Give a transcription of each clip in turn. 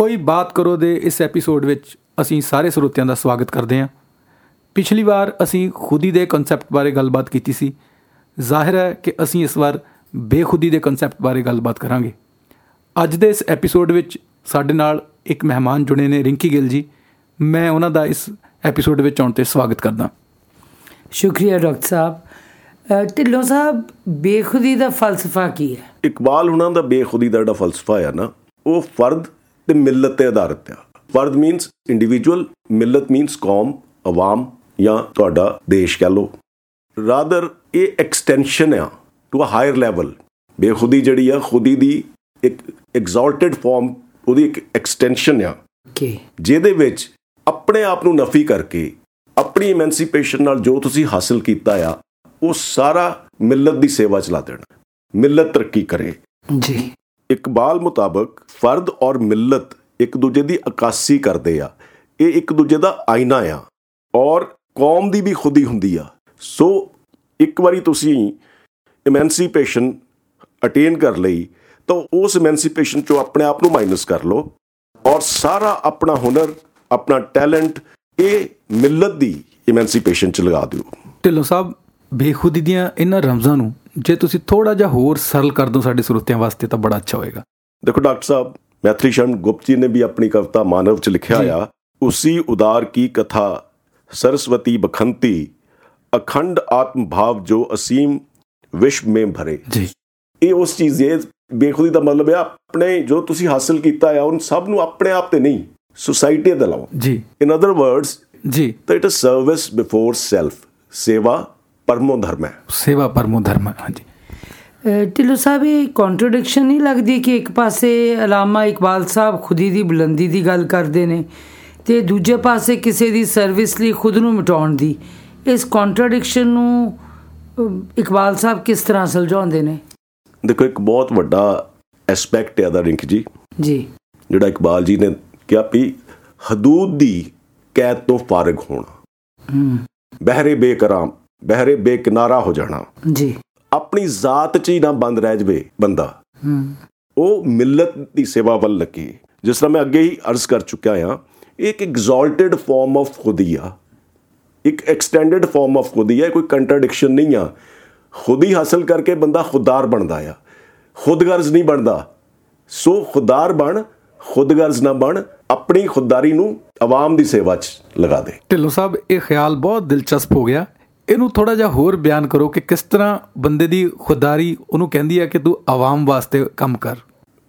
ਕੋਈ ਬਾਤ ਕਰੋ ਦੇ ਇਸ ਐਪੀਸੋਡ ਵਿੱਚ ਅਸੀਂ ਸਾਰੇ ਸਰੋਤਿਆਂ ਦਾ ਸਵਾਗਤ ਕਰਦੇ ਹਾਂ। ਪਿਛਲੀ ਵਾਰ ਅਸੀਂ ਖੁਦੀ ਦੇ ਕਨਸੈਪਟ ਬਾਰੇ ਗੱਲਬਾਤ ਕੀਤੀ ਸੀ। ਜ਼ਾਹਿਰ ਹੈ ਕਿ ਅਸੀਂ ਇਸ ਵਾਰ ਬੇਖੁਦੀ ਦੇ ਕਨਸੈਪਟ ਬਾਰੇ ਗੱਲਬਾਤ ਕਰਾਂਗੇ। ਅੱਜ ਦੇ ਇਸ ਐਪੀਸੋਡ ਵਿੱਚ ਸਾਡੇ ਨਾਲ ਇੱਕ ਮਹਿਮਾਨ ਜੁੜੇ ਨੇ ਰਿੰਕੀ ਗਿੱਲ ਜੀ। ਮੈਂ ਉਹਨਾਂ ਦਾ ਇਸ ਐਪੀਸੋਡ ਵਿੱਚ ਆਉਣ ਤੇ ਸਵਾਗਤ ਕਰਦਾ ਸ਼ੁਕਰੀਆ ਡਾਕਟਰ ਸਾਹਿਬ। ਢਿੱਲੋਂ ਸਾਹਿਬ ਬੇਖੁਦੀ ਦਾ ਫਲਸਫਾ ਕੀ ਹੈ? ਇਕਬਾਲ ਹੁਣਾਂ ਦਾ ਬੇਖੁਦੀ ਦਾ ਜਿਹੜਾ ਫਲਸਫਾ ਹੈ ਨਾ ਉਹ ਫਰਦ ਤੇ ਮਿਲਤ ਤੇ ਆਧਾਰਿਤ ਆ। ਫਰਦ ਮੀਨਸ ਇੰਡੀਵਿਜੂਅਲ ਮਿਲਤ ਮੀਨਸ ਕੌਮ ਆਵਾਮ ਜਾਂ ਤੁਹਾਡਾ ਦੇਸ਼ ਕਹ ਲੋ ਰਾਦਰ ਇਹ ਐਕਸਟੈਂਸ਼ਨ ਆ ਟੂ ਅ ਹਾਇਰ ਲੈਵਲ ਬੇਖੁਦੀ ਜਿਹੜੀ ਆ ਖੁਦੀ ਦੀ ਇੱਕ ਐਗਜ਼alted ਫਾਰਮ ਉਹਦੀ ਇੱਕ ਐਕਸਟੈਂਸ਼ਨ ਆ। ਓਕੇ ਜਿਹਦੇ ਵਿੱਚ ਆਪਣੇ ਆਪ ਨੂੰ ਨਫੀ ਕਰਕੇ ਆਪਣੀ ਇਮੈਂਸੀਪੇਸ਼ਨ ਨਾਲ ਜੋ ਤੁਸੀਂ ਹਾਸਲ ਕੀਤਾ ਆ ਉਹ ਸਾਰਾ ਮਿਲਤ ਦੀ ਸੇਵਾ ਚ ਲਾ ਦੇਣਾ। ਮਿਲਤ ਤਰੱਕੀ ਕਰੇ। ਜੀ। ਇਕਬਾਲ ਮੁਤਾਬਕ ਫਰਦ ਔਰ ਮਿਲਤ ਇੱਕ ਦੂਜੇ ਦੀ ਅਕਾਸੀ ਕਰਦੇ ਆ। ਇਹ ਇੱਕ ਦੂਜੇ ਦਾ ਆਇਨਾ ਆ ਔਰ ਕੌਮ ਦੀ ਵੀ ਖੁਦੀ ਹੁੰਦੀ ਆ। ਸੋ ਇੱਕ ਵਾਰੀ ਤੁਸੀਂ ਇਮੈਂਸੀਪੇਸ਼ਨ ਅਟੇਨ ਕਰ ਲਈ, ਤਾਂ ਉਸ ਇਮੈਂਸੀਪੇਸ਼ਨ ਚੋਂ ਆਪਣੇ ਆਪ ਨੂੰ ਮਾਈਨਸ ਕਰ ਲਓ ਔਰ ਸਾਰਾ ਆਪਣਾ ਹੁਨਰ, ਆਪਣਾ ਟੈਲੈਂਟ ਇਹ ਮਿਲਤ ਦੀ ਇਮੈਂਸੀਪੇਸ਼ਨ ਚ ਲਗਾ ਦਿਓ। ਢਿੱਲੋਂ ਸਾਹਿਬ, ਬੇਖੁਦੀ ਦੀਆਂ ਇਹਨਾਂ ਰਮਜ਼ਾਂ ਨੂੰ ਜੇ ਤੁਸੀਂ ਥੋੜਾ ਜਿਹਾ ਹੋਰ ਸਰਲ ਕਰ ਦਿਓ ਸਾਡੇ ਸਰੋਤਿਆਂ ਵਾਸਤੇ ਤਾਂ ਬੜਾ ਅੱਛਾ ਹੋਏਗਾ। ਦੇਖੋ ਡਾਕਟਰ ਸਾਹਿਬ ਮੈਥਰੀ ਸ਼ਰਨ ਗੁਪਤ ਜੀ ਨੇ ਵੀ ਆਪਣੀ ਕਵਿਤਾ ਮਾਨਵ ਚ ਲਿਖਿਆ। ਆ ਉਸੀ ਉਦਾਰ ਕੀ ਕਥਾ ਸਰਸਵਤੀ ਬਖੰਤੀ ਅਖੰਡ ਆਤਮ ਭਾਵ ਜੋ ਅਸੀਮ ਵਿਸ਼ਵ ਮੇਂ ਭਰੇ। ਜੀ। ਇਹ ਉਸ ਚੀਜ਼ ਇਹ ਬੇਖੁਦੀ ਦਾ ਮਤਲਬ ਹੈ ਆਪਣੇ ਜੋ ਤੁਸੀਂ ਹਾਸਲ ਕੀਤਾ ਆ ਉਹਨ ਸਭ ਨੂੰ ਆਪਣੇ ਆਪ ਤੇ ਨਹੀਂ ਸੁਸਾਇਟੀ ਦੇ ਲਾਓ। ਜੀ। ਇਨ ਅਦਰ ਵਰਡਸ ਜੀ। that it is service before self ਸੇਵਾ ਪਰਮੋ ਧਰਮ ਹੈ। ਸੇਵਾ ਪਰਮੋ ਧਰਮ ਹੈ, ਹਾਂਜੀ ਢਿੱਲੋਂ ਸਾਹਿਬ ਇਹ ਕੰਟਰਡਿਕਸ਼ਨ ਨਹੀਂ ਲੱਗਦੀ ਕਿ ਇੱਕ ਪਾਸੇ ਅਲਾਮਾ ਇਕਬਾਲ ਸਾਹਿਬ ਖੁਦੀ ਦੀ ਬੁਲੰਦੀ ਦੀ ਗੱਲ ਕਰਦੇ ਨੇ ਤੇ ਦੂਜੇ ਪਾਸੇ ਕਿਸੇ ਦੀ ਸਰਵਿਸ ਲਈ ਖੁਦ ਨੂੰ ਮਿਟਾਉਣ ਦੀ? ਇਸ ਕੰਟਰਡਿਕਸ਼ਨ ਨੂੰ ਇਕਬਾਲ ਸਾਹਿਬ ਕਿਸ ਤਰ੍ਹਾਂ ਸੁਲਝਾਉਂਦੇ ਨੇ? ਦੇਖੋ ਇੱਕ ਬਹੁਤ ਵੱਡਾ ਐਸਪੈਕਟ ਹੈ ਦਾ ਰਿੰਕ ਜੀ। ਜੀ। ਜਿਹੜਾ ਇਕਬਾਲ ਜੀ ਨੇ ਕਿਹਾ ਵੀ ਹਦੂਦ ਦੀ ਕੈਦ ਤੋਂ ਫਾਰਗ ਹੋਣਾ। ਬਹਿਰੇ ਬੇਕਰਾਮ। ਬਹਿਰੇ ਬੇਕਿਨਾਰਾ ਹੋ ਜਾਣਾ। ਜੀ। ਆਪਣੀ ਜ਼ਾਤ 'ਚ ਹੀ ਨਾ ਬੰਦ ਰਹਿ ਜਵੇ ਬੰਦਾ। ਹੂੰ। ਉਹ ਮਿਲਤ ਦੀ ਸੇਵਾ ਵੱਲ ਲੱਗੇ। ਜਿਸ ਤਰ੍ਹਾਂ ਮੈਂ ਅੱਗੇ ਹੀ ਅਰਜ਼ ਕਰ ਚੁੱਕਿਆ ਹਾਂ ਇੱਕ ਐਗਜ਼alted ਫਾਰਮ ਆਫ ਖੁਦੀ ਆ। ਇੱਕ ਐਕਸਟੈਂਡਡ ਫਾਰਮ ਆਫ ਖੁਦੀ ਆ ਇਹ ਕੋਈ ਕੰਟਰਡਿਕਸ਼ਨ ਨਹੀਂ ਆ। ਖੁਦੀ ਹਾਸਲ ਕਰਕੇ ਬੰਦਾ ਖੁਦਾਰ ਬਣਦਾ ਆ। ਖੁਦਗਰਜ਼ ਨਹੀਂ ਬਣਦਾ। ਸੋ ਖੁਦਾਰ ਬਣ ਖੁਦਗਰਜ਼ ਨਾ ਬਣ ਆਪਣੀ ਖੁਦਦਾਰੀ ਨੂੰ ਆਵਾਮ ਦੀ ਸੇਵਾ 'ਚ ਲਗਾ ਦੇ। ਢਿੱਲੋਂ ਸਾਹਿਬ ਇਹ ਖਿਆਲ ਬਹੁਤ ਦਿਲਚਸਪ ਹੋ ਗਿਆ। ਇਹਨੂੰ ਥੋੜਾ ਜਿਹਾ ਹੋਰ ਬਿਆਨ ਕਰੋ ਕਿ ਕਿਸ ਤਰ੍ਹਾਂ ਬੰਦੇ ਦੀ ਖੁਦਾਰੀ ਉਹਨੂੰ ਕਹਿੰਦੀ ਹੈ ਕਿ ਤੂੰ ਆਵਾਮ ਵਾਸਤੇ ਕੰਮ ਕਰ।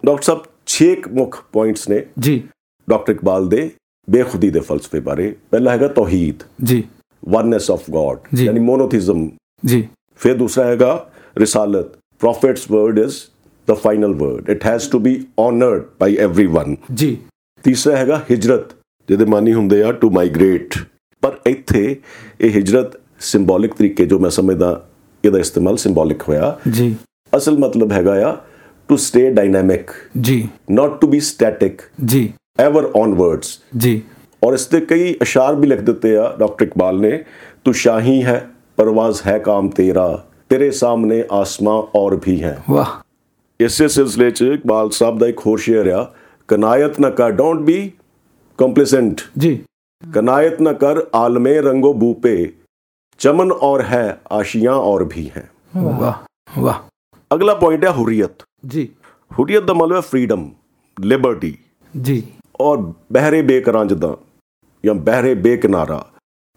ਡਾਕਟਰ ਸਾਹਿਬ 6 ਮੁੱਖ ਪੁਆਇੰਟਸ ਨੇ। ਜੀ। ਡਾਕਟਰ ਇਕਬਾਲ ਦੇ ਬੇਖੁਦੀ ਦੇ ਫਲਸਫੇ ਬਾਰੇ। ਪਹਿਲਾ ਹੈਗਾ ਤੌਹੀਦ। ਜੀ। of God ਜੀ। ਯਾਨੀ monotheism ਜੀ। ਫਿਰ ਦੂਸਰਾ ਹੈਗਾ ਰਿਸਾਲਤ prophet's word is the final word. It has to be honored by everyone ਜੀ। ਤੀਸਰਾ ਹੈਗਾ ਹਿਜਰਤ ਜਿਹਦੇ ਮਾਨੀ ਹੁੰਦੇ ਆ ਟੂ ਮਾਈਗ੍ਰੇਟ ਪਰ ਇੱਥੇ ਇਹ ਹਿਜਰਤ ਸਿੰਬੋਲਿਕ ਤਰੀਕੇ ਜੋ ਮੈਂ ਸਮਝਦਾ ਇਹਦਾ ਇਸਤੇਮਾਲ ਸਿੰਬੋਲਿਕ ਹੋਇਆ। ਜੀ। ਅਸਲ ਮਤਲਬ ਹੈਗਾ ਆ ਟੂ ਸਟੇ ਡਾਇਨਾਮਿਕ ਜੀ। ਨਾਟ ਟੂ ਬੀ ਸਟੈਟਿਕ ਜੀ। ਐਵਰ ਔਨਵਰਡਸ ਜੀ। ਔਰ ਇਸ ਤੇ ਕਈ ਇਸ਼ਾਰ ਵੀ ਲਿਖ ਦਿੱਤੇ ਆ ਡਾਕਟਰ ਇਕਬਾਲ ਨੇ ਤੂੰ ਸ਼ਾਹੀ ਹੈ ਪਰਵਾਜ਼ ਹੈ ਕਾਮ ਤੇਰਾ ਤੇਰੇ ਸਾਹਮਣੇ ਆਸਮਾਂ ਔਰ ਵੀ ਹੈ। ਵਾਹ। ਇਸੇ ਸਿਲਸਿਲੇ 'ਚ ਇਕਬਾਲ ਸਾਹਿਬ ਦਾ ਇੱਕ ਹੋਰ ਸ਼ੇਅਰ ਆ ਕਨਾਇਤ ਨਾ ਕਰ ਡੋਂਟ ਬੀ ਕੰਪਲੀਸੈਂਟ ਜੀ। ਕਨਾਇਤ ਨਾ ਕਰ ਆਲਮੇ ਰੰਗੋ ਬੂਪੇ ਚਮਨ ਔਰ ਹੈ ਆਸ਼ੀਆਂ ਔਰ ਵੀ ਹੈ। ਵਾਹ ਵਾਹ। ਅਗਲਾ ਪੁਆਇੰਟ ਹੈ ਹੁਰੀਅਤ। ਜੀ। ਹੁਰੀਅਤ ਦਾ ਮਤਲਬ ਹੈ ਫਰੀडम ਲਿਬਰਟੀ ਜੀ। ਔਰ ਬਹਿਰੇ ਬੇਕਰਾਂ ਜਦਾਂ ਜਾਂ ਬਹਿਰੇ ਬੇਕਿਨਾਰਾ।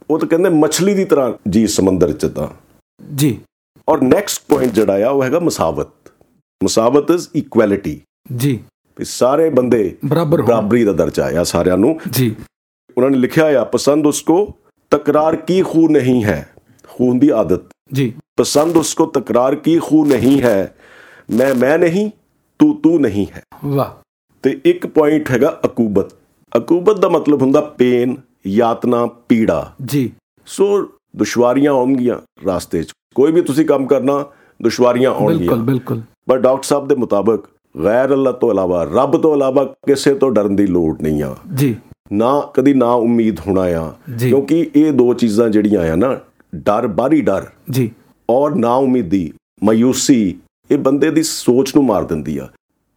ਉਹ ਤਾਂ ਕਹਿੰਦੇ ਮੱਛਲੀ ਦੀ ਤਰ੍ਹਾਂ ਜੀ ਸਮੁੰਦਰ ਚ ਤਾਂ। ਜੀ। ਔਰ ਨੈਕਸਟ ਪੁਆਇੰਟ ਜਿਹੜਾ ਆ ਉਹ ਹੈਗਾ ਮਸਾਵਤ। ਮਸਾਵਤ ਇਜ਼ ਇਕੁਐਲਿਟੀ ਜੀ। ਵੀ ਸਾਰੇ ਬੰਦੇ ਬਰਾਬਰ ਬਰਾਬਰੀ ਦਾ ਦਰਜਾ ਆ ਸਾਰਿਆਂ ਨੂੰ। ਜੀ। ਉਹਨਾਂ ਨੇ ਲਿਖਿਆ ਆ ਪਸੰਦ ਉਸਕੋ ਤਕਰਾਰ ਕੀ ਖੂ ਨਹੀਂ ਹੈ। ਖੂਨ ਦੀ ਆਦਤ। ਜੀ। ਪਸੰਦ ਉਸਕੋ ਤਕਰਾਰ ਕੀ ਖੂ ਨਹੀਂ ਹੈ। ਮੈਂ ਮੈਂ ਨਹੀਂ ਤੂੰ ਤੂੰ ਨਹੀਂ ਹੈ। ਵਾਹ। ਤੇ ਇੱਕ ਪੁਆਇੰਟ ਹੈਗਾ ਅਕੂਬਤ। ਅਕੂਬਤ ਦਾ ਮਤਲਬ ਹੁੰਦਾ ਪੇਨ ਯਾਤਨਾ ਪੀੜਾ। ਜੀ। ਸੋ ਦੁਸ਼ਵਾਰੀਆਂ ਆਉਣਗੀਆਂ ਰਾਸਤੇ 'ਚ। ਕੋਈ ਵੀ ਤੁਸੀਂ ਕੰਮ ਕਰਨਾ ਦੁਸ਼ਵਾਰੀਆਂ ਬਿਲਕੁਲ ਆਉਣਗੀਆਂ। ਬਿਲਕੁਲ ਪਰ ਡਾਕਟਰ ਸਾਹਿਬ ਦੇ ਮੁਤਾਬਕ ਗੈਰ ਅੱਲਾ ਤੋਂ ਇਲਾਵਾ ਰੱਬ ਤੋਂ ਇਲਾਵਾ ਕਿਸੇ ਤੋਂ ਡਰਨ ਦੀ ਲੋੜ ਨਹੀਂ ਆ। ਜੀ। ਨਾ ਕਦੀ ਨਾ ਉਮੀਦ ਹੋਣਾ ਆ। ਕਿਉਂਕਿ ਇਹ ਦੋ ਚੀਜ਼ਾਂ ਜਿਹੜੀਆਂ ਆ ਨਾ ਡਰ ਬਾਰੀ ਡਰ। ਜੀ। ਔਰ ਨਾ ਉਮੀਦੀ ਮਾਯੂਸੀ ਇਹ ਬੰਦੇ ਦੀ ਸੋਚ ਨੂੰ ਮਾਰ ਦਿੰਦੀ ਆ।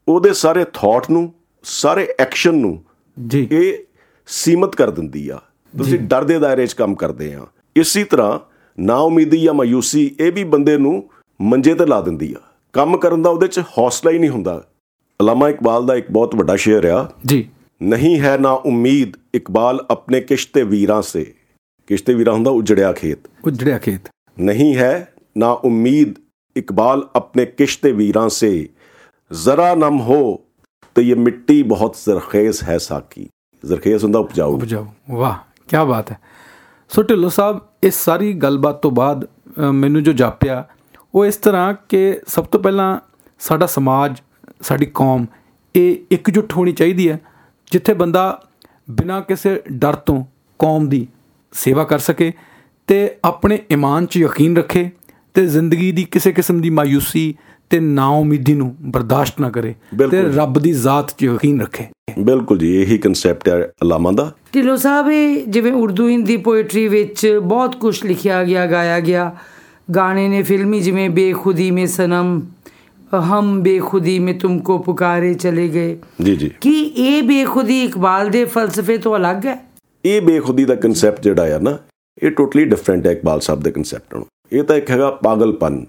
ਉਹਦੇ ਸਾਰੇ ਥਾਟ ਨੂੰ ਸਾਰੇ ਐਕਸ਼ਨ ਨੂੰ ਜੀ। ਇਹ ਸੀਮਤ ਕਰ ਦਿੰਦੀ ਆ। ਤੁਸੀਂ ਡਰ ਦੇ ਦਾਇਰੇ 'ਚ ਕੰਮ ਕਰਦੇ ਆ। ਇਸੇ ਤਰ੍ਹਾਂ ਨਾ ਉਮੀਦੀ ਜਾਂ ਮਾਯੂਸੀ ਇਹ ਵੀ ਬੰਦੇ ਨੂੰ ਮੰਜੇ ਤੇ ਲਾ ਦਿੰਦੀ ਆ। ਕੰਮ ਕਰਨ ਦਾ ਉਹਦੇ 'ਚ ਹੌਸਲਾ ਹੀ ਨਹੀਂ ਹੁੰਦਾ। ਅਲਾਮਾ ਇਕਬਾਲ ਦਾ ਇੱਕ ਬਹੁਤ ਵੱਡਾ ਸ਼ੇਰ ਆ। ਜੀ। ਨਹੀਂ ਹੈ ਨਾ ਉਮੀਦ ਇਕਬਾਲ ਆਪਣੇ ਕਿਸ਼ਤੇ ਵੀਰਾਂ ਸੇ। ਕਿਸ਼ਤੇ ਵੀਰਾ ਹੁੰਦਾ ਉਜੜਿਆ ਖੇਤ। ਉਜੜਿਆ ਖੇਤ। ਨਹੀਂ ਹੈ ਨਾ ਉਮੀਦ ਇਕਬਾਲ ਆਪਣੇ ਕਿਸ਼ਤੇ ਵੀਰਾਂ ਸੇ। ਜ਼ਰਾ ਨਮ ਹੋ ਤੇ ਇਹ ਮਿੱਟੀ ਬਹੁਤ ਜ਼ਰਖੇਜ਼ ਹੈ ਸਾਕੀ। ਜ਼ਰਖੇਜ਼ ਹੁੰਦਾ ਉਪਜਾਊ। ਉਪਜਾਊ। ਵਾਹ ਕੀ ਬਾਤ ਹੈ। ਸੋ ਢਿੱਲੋ ਸਾਹਿਬ ਇਸ ਸਾਰੀ ਗੱਲਬਾਤ ਤੋਂ ਬਾਅਦ ਮੈਨੂੰ ਜੋ ਜਾਪਿਆ ਉਹ ਇਸ ਤਰ੍ਹਾਂ ਕਿ ਸਭ ਤੋਂ ਪਹਿਲਾਂ ਸਾਡਾ ਸਮਾਜ ਸਾਡੀ ਕੌਮ ਇਹ ਇਕਜੁੱਟ ਹੋਣੀ ਚਾਹੀਦੀ ਹੈ ਜਿੱਥੇ ਬੰਦਾ ਬਿਨਾਂ ਕਿਸੇ ਡਰ ਤੋਂ ਕੌਮ ਦੀ ਸੇਵਾ ਕਰ ਸਕੇ ਤੇ ਆਪਣੇ ਈਮਾਨ 'ਚ ਯਕੀਨ ਰੱਖੇ ਤੇ ਜ਼ਿੰਦਗੀ ਦੀ ਕਿਸੇ ਕਿਸਮ ਦੀ ਮਾਯੂਸੀ ਤੇ ਨਾਉਮੀਦੀ ਨੂੰ ਬਰਦਾਸ਼ਤ ਨਾ ਕਰੇ ਤੇ। ਰੱਬ ਦੀ ਜ਼ਾਤ 'ਚ ਯਕੀਨ ਰੱਖੇ। ਬਿਲਕੁਲ ਜੀ ਇਹੀ ਕਨਸੈਪਟ ਹੈ ਅਲਾਮਾ ਦਾ। ਢਿੱਲੋਂ ਸਾਹਿਬ ਜਿਵੇਂ ਉਰਦੂ ਹਿੰਦੀ ਪੋਇਟਰੀ ਵਿੱਚ ਬਹੁਤ ਕੁਝ ਲਿਖਿਆ ਗਿਆ ਗਾਇਆ ਗਿਆ। ਗਾਣੇ ਨੇ ਫਿਲਮੀ ਜਿਵੇਂ ਬੇਖੁਦੀ ਮੇ ਸਨਮ ਹਮ ਬੇਖੁਦੀ ਮੇ ਤੁਮਕੋ ਪੁਕਾਰੇ ਚਲੇ ਗਏ। ਜੀ ਜੀ। ਕੀ ਇਹ ਬੇਖੁਦੀ ਇਕਬਾਲ ਦੇ ਫਲਸਫੇ ਤੋਂ ਅਲੱਗ ਹੈ? ਇਹ ਬੇਖੁਦੀ ਦਾ ਕਨਸੈਪਟ ਜਿਹੜਾ ਆ ਨਾ ਇਹ ਟੋਟਲੀ ਡਿਫਰੈਂਟ ਹੈ ਇਕਬਾਲ ਸਾਹਿਬ ਦੇ ਕਨਸੈਪਟ ਨਾਲੋਂ। ਇਹ ਤਾਂ ਇੱਕ ਹੈਗਾ ਪਾਗਲਪਨ।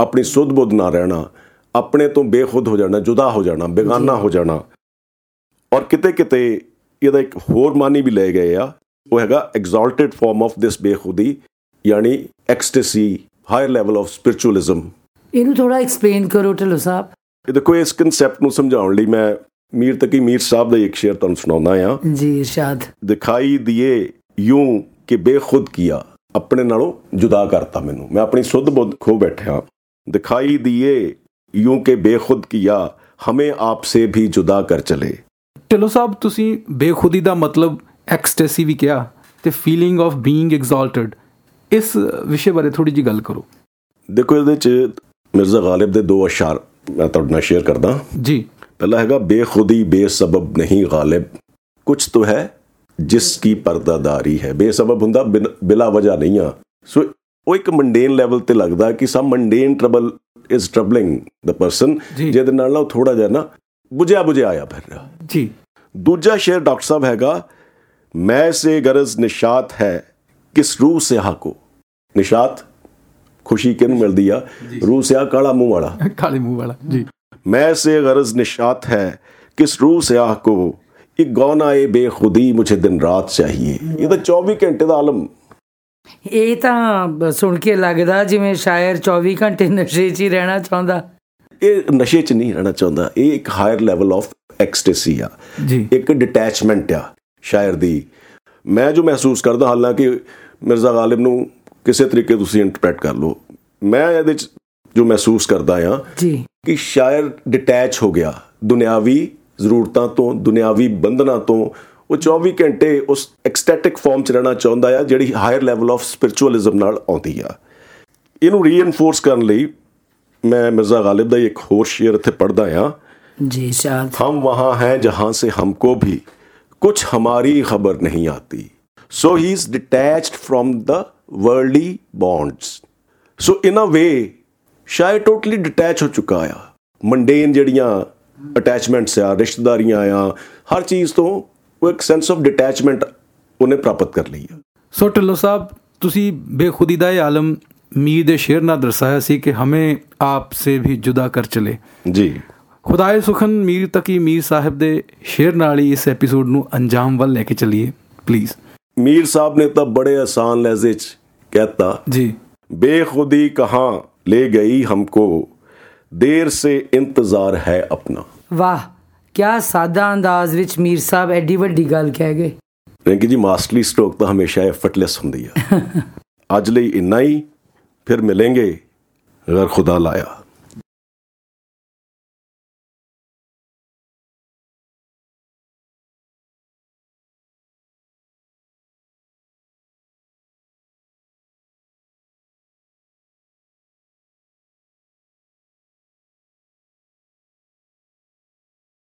ਆਪਣੀ ਸੁੱਧ ਬੁੱਧ ਨਾ ਰਹਿਣਾ ਆਪਣੇ ਤੋਂ ਬੇਖੁਦ ਹੋ ਜਾਣਾ ਜੁਦਾ ਹੋ ਜਾਣਾ ਬੇਗਾਨਾ ਹੋ ਜਾਣਾ। ਔਰ ਕਿਤੇ ਕਿਤੇ ਇਹਦਾ ਇੱਕ ਹੋਰ ਮਾਨੀ ਵੀ ਲੈ ਗਏ ਆ ਉਹ ਹੈਗਾ ਐਗਜ਼ਾਲਟਡ ਫਾਰਮ ਆਫ ਦਿਸ ਬੇਖੁਦੀ ਯਾਨੀ ecstasy higher level of spiritualism ਇਹਨੂੰ ਥੋੜਾ ਐਕਸਪਲੇਨ ਕਰੋ ਢਿੱਲੋਂ ਸਾਹਿਬ। ਇਹ ਦੇਖੋ ਇਸ ਕਨਸੈਪਟ ਨੂੰ ਸਮਝਾਉਣ ਲਈ ਮੈਂ ਮੀਰ ਤਕੀ ਮੀਰ ਸਾਹਿਬ ਦਾ ਇੱਕ ਸ਼ੇਰ ਤੁਹਾਨੂੰ ਸੁਣਾਉਂਦਾ ਆ ਜੀ ਇਰਸ਼ਾਦ। ਦਿਖਾਈ ਦਿਏ ਯੂੰ ਕਿ ਬੇਖੁਦ ਕੀਆ ਆਪਣੇ ਨਾਲੋਂ ਜੁਦਾ ਕਰਤਾ ਮੈਨੂੰ। ਮੈਂ ਆਪਣੀ ਸੁੱਧ ਬੁੱਧ ਖੋ ਬੈਠਿਆ ਦਿਖਾਈ ਦਿਏ ਯੂੰ ਕਿ ਬੇਖੁਦ ਕੀਆ ਹਮੇ ਆਪ ਸੇ ਵੀ ਜੁਦਾ ਕਰ ਚਲੇ। ਢਿੱਲੋਂ ਸਾਹਿਬ ਤੁਸੀਂ ਬੇਖੁਦੀ ਦਾ ਮਤਲਬ ਐਕਸਟੈਸੀ ਵੀ ਕਿਹਾ ਤੇ ਫੀਲਿੰਗ ਆਫ ਬੀਇੰਗ ਐਗਜ਼ਾਲਟਡ ਇਸ ਵਿਸ਼ੇ ਬਾਰੇ ਥੋੜੀ ਜੀ ਗੱਲ ਕਰੋ। ਦੇਖੋ ਇਹਦੇ ਚ ਮਿਰਜ਼ਾ ਗਾਲਿਬ ਦੇ ਦੋ ਅਸ਼ਾਰ ਮੈਂ ਤੁਹਾਡੇ ਨਾਲ ਸ਼ੇਅਰ ਕਰਦਾ। ਜੀ। ਪਹਿਲਾ ਹੈਗਾ ਬੇਖੁਦੀ ਬੇਸਬਬ ਨਹੀਂ ਗਾਲਿਬ। ਕੁਝ तो ਹੈ ਜਿਸ ਕੀ ਪਰਦਾਦਾਰੀ ਹੈ। ਬੇਸਬਬ ਹੁੰਦਾ ਬਿਲਾ ਵਜ੍ਹਾ ਨਹੀਂ ਆ। ਸੋ ਉਹ ਇੱਕ ਮੰਡੇਨ ਲੈਵਲ ਤੇ ਲੱਗਦਾ ਕਿ some mundane trouble is troubling the person. ਜਿਹਦੇ ਨਾਲ ਨਾ ਥੋੜਾ ਜਿਹਾ ਨਾ ਬੁਝਿਆ ਬੁਝਿਆ ਆਇਆ ਫਿਰ ਜੀ। ਦੂਜਾ ਸ਼ੇਰ ਡਾਕਟਰ ਸਾਹਿਬ ਹੈਗਾ ਮੈਂ ਸੇ ਗਰਜ਼ ਨਿਸ਼ਾਤ ਹੈ ਕਿਸ ਰੂਹ ਸੇ ਕੋ? ਨਿਸ਼ਾਤ ਖੁਸ਼ੀ ਕਿਹਨੂੰ ਮਿਲਦੀ ਆ? ਰੂਹ ਸਿਆਹ ਕਾਲਾ ਮੂੰਹ ਵਾਲਾ। ਕਾਲੇ ਮੂੰਹ ਵਾਲਾ ਜੀ। मैं से गरज निशात है किस रूह स्याह को एक गौना ए बेखुदी मुझे दिन रात चाहिए ये तो 24 घंटे ਦਾ ਆਲਮ ਇਹ ਤਾਂ ਬ- ਸੁਣ ਕੇ ਲੱਗਦਾ ਜਿਵੇਂ ਸ਼ਾਇਰ 24 ਘੰਟੇ ਨਸ਼ੇ 'ਚ ਹੀ ਰਹਿਣਾ ਚਾਹੁੰਦਾ ਇਹ ਨਸ਼ੇ 'ਚ ਨਹੀਂ ਰਹਿਣਾ ਚਾਹੁੰਦਾ ਇਹ ਇੱਕ ਹਾਇਰ ਲੈਵਲ ਆਫ ਐਕਸਟੈਸੀ ਆ ਜੀ ਇੱਕ ਡਿਟੈਚਮੈਂਟ ਆ ਸ਼ਾਇਰ ਦੀ ਮੈਂ ਜੋ ਮਹਿਸੂਸ ਕਰਦਾ ਹਾਲਾਂਕਿ ਮਿਰਜ਼ਾ ਗਾਲਿਬ ਨੂੰ ਕਿਸੇ ਤਰੀਕੇ ਤੁਸੀਂ ਇੰਟਰਪ੍ਰੀਟ ਕਰ ਲਓ ਮੈਂ ਇਹਦੇ 'ਚ ਜੋ ਮਹਿਸੂਸ ਕਰਦਾ ਆ ਜੀ। ਕਿ ਸ਼ਾਇਰ ਡਿਟੈਚ ਹੋ ਗਿਆ। ਦੁਨਿਆਵੀ ਜ਼ਰੂਰਤਾਂ ਤੋਂ ਦੁਨਿਆਵੀ ਬੰਧਨਾਂ ਤੋਂ ਉਹ 24 ਘੰਟੇ ਉਸ ਐਕਸਟੈਟਿਕ ਫਾਰਮ ਚ ਰਹਿਣਾ ਚਾਹੁੰਦਾ ਆ ਜਿਹੜੀ ਹਾਇਰ ਲੈਵਲ ਆਫ ਸਪਿਰਚੁਅਲਿਜ਼ਮ ਨਾਲ ਆਉਂਦੀ ਆ। ਇਹਨੂੰ ਰੀਇਨਫੋਰਸ ਕਰਨ ਲਈ ਮੈਂ ਮਿਰਜ਼ਾ ਗਾਲਿਬ ਦਾ ਇੱਕ ਹੋਰ ਸ਼ੇਅਰ ਇੱਥੇ ਪੜਦਾ ਆ। ਜੀ ਸ਼ਾਦ ਹਮ ਵਹਾਂ ਹੈ ਜਹਾਂ ਸੇ ਹਮਕੋ ਵੀ ਕੁਝ ਹਮਾਰੀ ਖਬਰ ਨਹੀਂ ਆਤੀ। So he is detached from the worldly bonds so in a way ਸ਼ਾਇਦ ਟੋਟਲੀ ਡਿਟੈਚ ਹੋ ਚੁੱਕਾ ਆ। ਮੰਡੇਨ ਜਿਹੜੀਆਂ ਅਟੈਚਮੈਂਟਸ ਆ ਰਿਸ਼ਤੇਦਾਰੀਆਂ ਆ ਹਰ ਚੀਜ਼ ਤੋਂ ਉਹ ਇੱਕ ਸੈਂਸ ਆਫ ਡਿਟੈਚਮੈਂਟ ਉਹਨੇ ਪ੍ਰਾਪਤ ਕਰ ਲਈ ਆ। ਸੋ ਢਿੱਲੋਂ ਸਾਹਿਬ ਤੁਸੀਂ ਬੇਖੁਦੀ ਦਾ ਇਹ ਆਲਮ ਮੀਰ ਦੇ ਸ਼ੇਰ ਨਾਲ ਦਰਸਾਇਆ ਸੀ ਕਿ ਹਮੇ ਆਪ ਸੇ ਵੀ ਜੁਦਾ ਕਰ ਚਲੇ। ਜੀ। ਖੁਦਾਏ ਸੁਖਨ ਮੀਰ ਤਕੀ ਮੀਰ ਸਾਹਿਬ ਦੇ ਸ਼ੇਰ ਨਾਲ ਹੀ ਇਸ ਐਪੀਸੋਡ ਨੂੰ ਅੰਜਾਮ ਵੱਲ ਲੈ ਕੇ ਚਲੀਏ ਪਲੀਜ਼ ਮੀਰ ਸਾਹਿਬ ਨੇ ਤਾਂ ਬੜੇ ਆਸਾਨ ਲਹਿਜ਼ੇ 'ਚ ਕਹਿਤਾ ਜੀ। ਬੇਖੁਦੀ ਕਹਾ ले गई हमको देर से इंतजार है अपना ਵਾਹ ਕਿਆ ਸਾਦਾ ਅੰਦਾਜ਼ ਵਿੱਚ ਮੀਰ ਸਾਹਿਬ ਐਡੀ ਵੱਡੀ ਗੱਲ ਕਹਿ ਗਏ ਰਿੰਕੀ ਜੀ ਮਾਸਟਰਲੀ ਸਟ੍ਰੋਕ ਤਾਂ ਹਮੇਸ਼ਾ ਐਫਰਟਲੈਸ ਹੁੰਦੀ ਆ ਅੱਜ ਲਈ ਇੰਨਾ ਹੀ ਫਿਰ ਮਿਲਾਂਗੇ ਅਗਰ ਖੁਦਾ ਲਾਇਆ